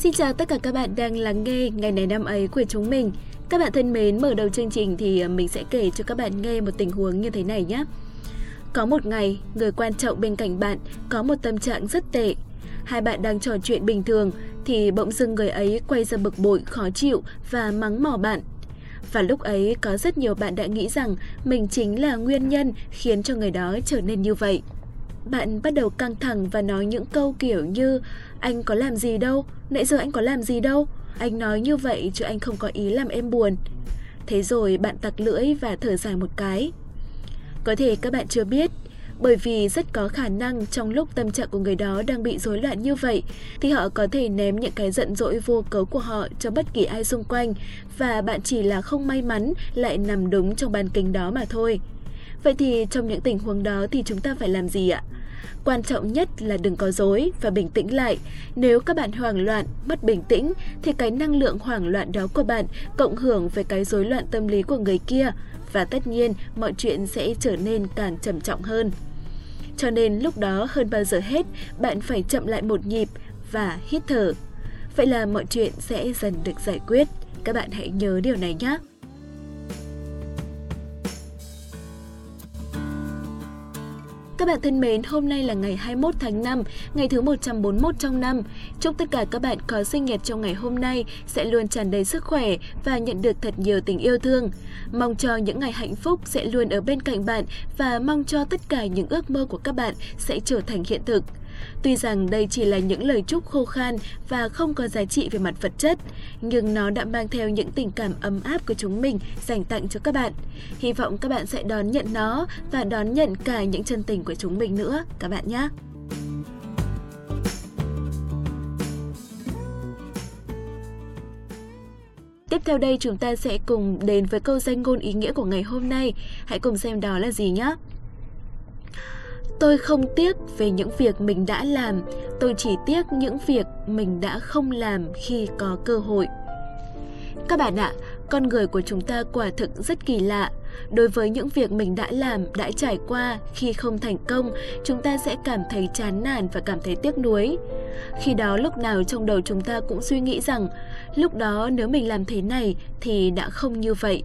Xin chào tất cả các bạn đang lắng nghe ngày này năm ấy của chúng mình. Các bạn thân mến, mở đầu chương trình thì ờ, mình sẽ kể cho các bạn nghe một tình huống như thế này nhé. Có một ngày, người quan trọng bên cạnh bạn có một tâm trạng rất tệ. Hai bạn đang trò chuyện bình thường thì bỗng dưng người ấy quay ra bực bội, khó chịu và mắng mỏ bạn. Và lúc ấy có rất nhiều bạn đã nghĩ rằng mình chính là nguyên nhân khiến cho người đó trở nên như vậy. Bạn bắt đầu căng thẳng và nói những câu kiểu như Anh có làm gì đâu, nãy giờ anh có làm gì đâu, anh nói như vậy chứ anh không có ý làm em buồn. Thế rồi bạn tặc lưỡi và thở dài một cái. Có thể các bạn chưa biết, bởi vì rất có khả năng trong lúc tâm trạng của người đó đang bị rối loạn như vậy thì họ có thể ném những cái giận dỗi vô cớ của họ cho bất kỳ ai xung quanh và bạn chỉ là không may mắn lại nằm đúng trong bàn kính đó mà thôi. Vậy thì trong những tình huống đó thì chúng ta phải làm gì ạ? Quan trọng nhất là đừng có dối và bình tĩnh lại. Nếu các bạn hoảng loạn, mất bình tĩnh thì cái năng lượng hoảng loạn đó của bạn cộng hưởng với cái rối loạn tâm lý của người kia và tất nhiên mọi chuyện sẽ trở nên càng trầm trọng hơn. Cho nên lúc đó hơn bao giờ hết, bạn phải chậm lại một nhịp và hít thở. Vậy là mọi chuyện sẽ dần được giải quyết. Các bạn hãy nhớ điều này nhé. Các bạn thân mến, hôm nay là ngày 21 tháng 5, ngày thứ 141 trong năm. Chúc tất cả các bạn có sinh nhật trong ngày hôm nay sẽ luôn tràn đầy sức khỏe và nhận được thật nhiều tình yêu thương. Mong cho những ngày hạnh phúc sẽ luôn ở bên cạnh bạn và mong cho tất cả những ước mơ của các bạn sẽ trở thành hiện thực. Tuy rằng đây chỉ là những lời chúc khô khan và không có giá trị về mặt vật chất, nhưng nó đã mang theo những tình cảm ấm áp của chúng mình dành tặng cho các bạn. Hy vọng các bạn sẽ đón nhận nó và đón nhận cả những chân tình của chúng mình nữa các bạn nhé. Tiếp theo đây chúng ta sẽ cùng đến với câu danh ngôn ý nghĩa của ngày hôm nay. Hãy cùng xem đó là gì nhé. Tôi không tiếc về những việc mình đã làm, tôi chỉ tiếc những việc mình đã không làm khi có cơ hội. Các bạn ạ, con người của chúng ta quả thực rất kỳ lạ. Đối với những việc mình đã làm, đã trải qua, khi không thành công, chúng ta sẽ cảm thấy chán nản và cảm thấy tiếc nuối. Khi đó lúc nào trong đầu chúng ta cũng suy nghĩ rằng, lúc đó nếu mình làm thế này thì đã không như vậy.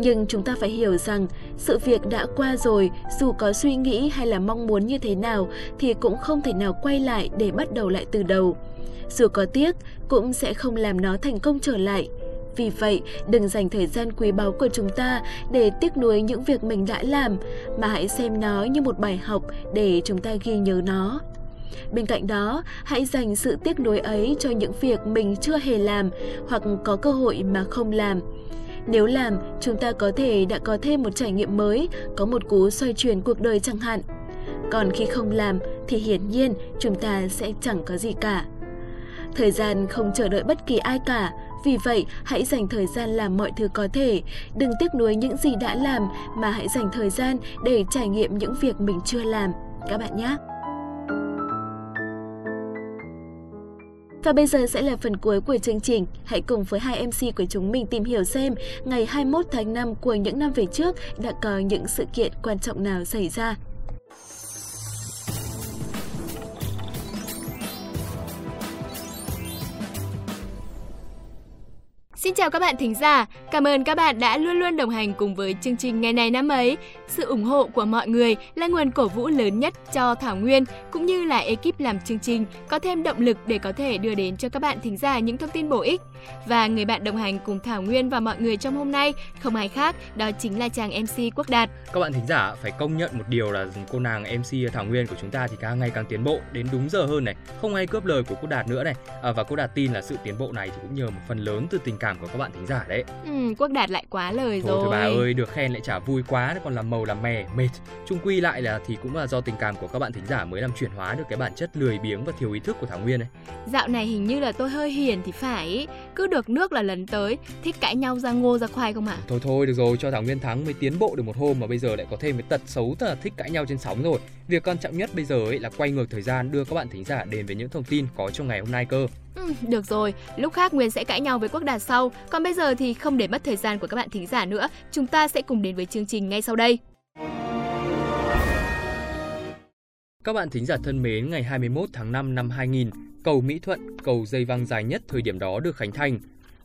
Nhưng chúng ta phải hiểu rằng sự việc đã qua rồi, dù có suy nghĩ hay là mong muốn như thế nào thì cũng không thể nào quay lại để bắt đầu lại từ đầu. Dù có tiếc, cũng sẽ không làm nó thành công trở lại. Vì vậy, đừng dành thời gian quý báu của chúng ta để tiếc nuối những việc mình đã làm, mà hãy xem nó như một bài học để chúng ta ghi nhớ nó. Bên cạnh đó, hãy dành sự tiếc nuối ấy cho những việc mình chưa hề làm hoặc có cơ hội mà không làm. Nếu làm, chúng ta có thể đã có thêm một trải nghiệm mới, có một cú xoay chuyển cuộc đời chẳng hạn. Còn khi không làm thì hiển nhiên chúng ta sẽ chẳng có gì cả. Thời gian không chờ đợi bất kỳ ai cả, vì vậy hãy dành thời gian làm mọi thứ có thể, đừng tiếc nuối những gì đã làm mà hãy dành thời gian để trải nghiệm những việc mình chưa làm. Các bạn nhé! Và bây giờ sẽ là phần cuối của chương trình. Hãy cùng với hai MC của chúng mình tìm hiểu xem ngày 21 tháng 5 của những năm về trước đã có những sự kiện quan trọng nào xảy ra. Xin chào các bạn thính giả, cảm ơn các bạn đã luôn luôn đồng hành cùng với chương trình ngày này năm ấy. Sự ủng hộ của mọi người là nguồn cổ vũ lớn nhất cho Thảo Nguyên cũng như là ekip làm chương trình có thêm động lực để có thể đưa đến cho các bạn thính giả những thông tin bổ ích. Và người bạn đồng hành cùng Thảo Nguyên và mọi người trong hôm nay không ai khác, đó chính là chàng MC Quốc Đạt. Các bạn thính giả phải công nhận một điều là cô nàng MC Thảo Nguyên của chúng ta thì càng ngày càng tiến bộ đến đúng giờ hơn này, không ai cướp lời của Quốc Đạt nữa này. À, và Quốc Đạt tin là sự tiến bộ này thì cũng nhờ một phần lớn từ tình cảm của các bạn thính giả đấy. Ừ, Quốc Đạt lại quá lời thôi, rồi. Thôi bà ơi, được khen lại chả vui quá, còn làm màu làm mè, mệt. Chung quy lại là thì cũng là do tình cảm của các bạn thính giả mới làm chuyển hóa được cái bản chất lười biếng và thiếu ý thức của Thảo Nguyên này. Dạo này hình như là tôi hơi hiền thì phải, cứ được nước là lần tới, thích cãi nhau ra ngô ra khoai không ạ? À? Thôi thôi được rồi, cho Thảo Nguyên thắng mới tiến bộ được một hôm mà bây giờ lại có thêm cái tật xấu là thích cãi nhau trên sóng rồi. Việc quan trọng nhất bây giờ ấy là quay ngược thời gian đưa các bạn thính giả đến với những thông tin có trong ngày hôm nay cơ. Ừ, được rồi, lúc khác Nguyên sẽ cãi nhau với Quốc Đạt sau. Còn bây giờ thì không để mất thời gian của các bạn thính giả nữa, chúng ta sẽ cùng đến với chương trình ngay sau đây. Các bạn thính giả thân mến, ngày 21 tháng 5 năm 2000, cầu Mỹ Thuận, cầu dây văng dài nhất thời điểm đó được khánh thành.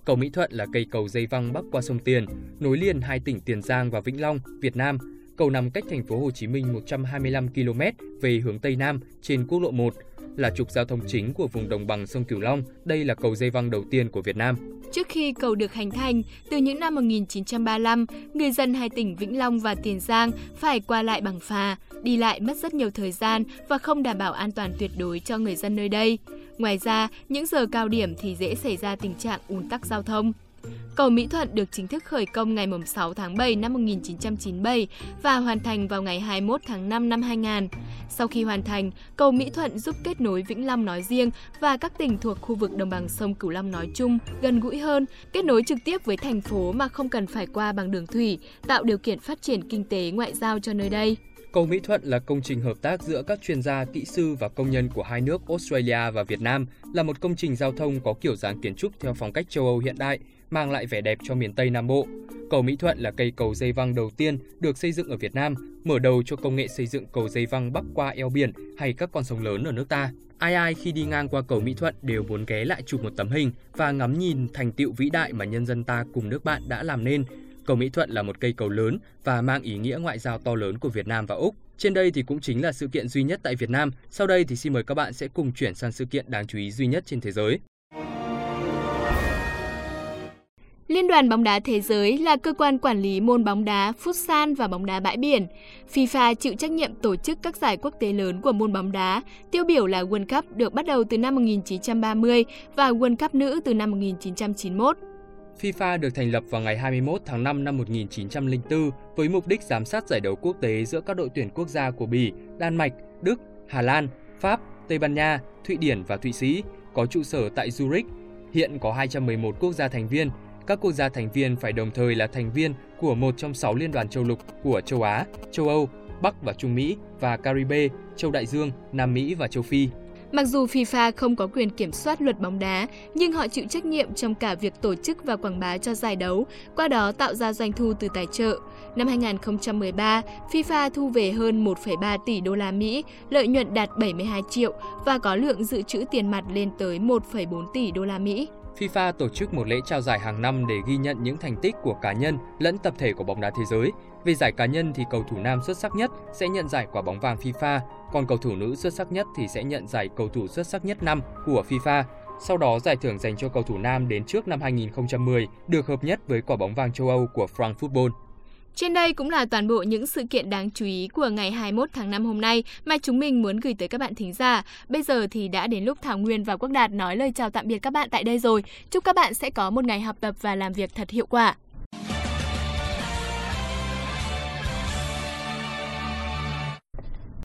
Cầu Mỹ Thuận là cây cầu dây văng bắc qua sông Tiền, nối liền hai tỉnh Tiền Giang và Vĩnh Long, Việt Nam. Cầu nằm cách thành phố Hồ Chí Minh 125 km về hướng Tây Nam trên quốc lộ 1 là trục giao thông chính của vùng đồng bằng sông Cửu Long. Đây là cầu dây văng đầu tiên của Việt Nam. Trước khi cầu được hành thành, từ những năm 1935, người dân hai tỉnh Vĩnh Long và Tiền Giang phải qua lại bằng phà, đi lại mất rất nhiều thời gian và không đảm bảo an toàn tuyệt đối cho người dân nơi đây. Ngoài ra, những giờ cao điểm thì dễ xảy ra tình trạng ùn tắc giao thông. Cầu Mỹ Thuận được chính thức khởi công ngày 6 tháng 7 năm 1997 và hoàn thành vào ngày 21 tháng 5 năm 2000. Sau khi hoàn thành, cầu Mỹ Thuận giúp kết nối Vĩnh Long nói riêng và các tỉnh thuộc khu vực đồng bằng sông Cửu Long nói chung gần gũi hơn, kết nối trực tiếp với thành phố mà không cần phải qua bằng đường thủy, tạo điều kiện phát triển kinh tế ngoại giao cho nơi đây. Cầu Mỹ Thuận là công trình hợp tác giữa các chuyên gia, kỹ sư và công nhân của hai nước Australia và Việt Nam, là một công trình giao thông có kiểu dáng kiến trúc theo phong cách châu Âu hiện đại, mang lại vẻ đẹp cho miền Tây Nam Bộ. Cầu Mỹ Thuận là cây cầu dây văng đầu tiên được xây dựng ở Việt Nam, mở đầu cho công nghệ xây dựng cầu dây văng bắc qua eo biển hay các con sông lớn ở nước ta. Ai ai khi đi ngang qua cầu Mỹ Thuận đều muốn ghé lại chụp một tấm hình và ngắm nhìn thành tựu vĩ đại mà nhân dân ta cùng nước bạn đã làm nên. Cầu Mỹ Thuận là một cây cầu lớn và mang ý nghĩa ngoại giao to lớn của Việt Nam và Úc. Trên đây thì cũng chính là sự kiện duy nhất tại Việt Nam. Sau đây thì xin mời các bạn sẽ cùng chuyển sang sự kiện đáng chú ý duy nhất trên thế giới. Liên đoàn bóng đá thế giới là cơ quan quản lý môn bóng đá, futsal và bóng đá bãi biển. FIFA chịu trách nhiệm tổ chức các giải quốc tế lớn của môn bóng đá, tiêu biểu là World Cup được bắt đầu từ năm 1930 và World Cup nữ từ năm 1991. FIFA được thành lập vào ngày 21 tháng 5 năm 1904 với mục đích giám sát giải đấu quốc tế giữa các đội tuyển quốc gia của Bỉ, Đan Mạch, Đức, Hà Lan, Pháp, Tây Ban Nha, Thụy Điển và Thụy Sĩ, có trụ sở tại Zurich. Hiện có 211 quốc gia thành viên. Các quốc gia thành viên phải đồng thời là thành viên của một trong 6 liên đoàn châu lục của châu Á, châu Âu, Bắc và Trung Mỹ và Caribe, châu Đại Dương, Nam Mỹ và châu Phi. Mặc dù FIFA không có quyền kiểm soát luật bóng đá, nhưng họ chịu trách nhiệm trong cả việc tổ chức và quảng bá cho giải đấu, qua đó tạo ra doanh thu từ tài trợ. Năm 2013, FIFA thu về hơn 1,3 tỷ đô la Mỹ, lợi nhuận đạt 72 triệu và có lượng dự trữ tiền mặt lên tới 1,4 tỷ đô la Mỹ. FIFA tổ chức một lễ trao giải hàng năm để ghi nhận những thành tích của cá nhân lẫn tập thể của bóng đá thế giới. Về giải cá nhân thì cầu thủ nam xuất sắc nhất sẽ nhận giải quả bóng vàng FIFA, còn cầu thủ nữ xuất sắc nhất thì sẽ nhận giải cầu thủ xuất sắc nhất năm của FIFA. Sau đó, giải thưởng dành cho cầu thủ nam đến trước năm 2010 được hợp nhất với quả bóng vàng châu Âu của France Football. Trên đây cũng là toàn bộ những sự kiện đáng chú ý của ngày 21 tháng 5 hôm nay mà chúng mình muốn gửi tới các bạn thính giả. Bây giờ thì đã đến lúc Thảo Nguyên và Quốc Đạt nói lời chào tạm biệt các bạn tại đây rồi. Chúc các bạn sẽ có một ngày học tập và làm việc thật hiệu quả.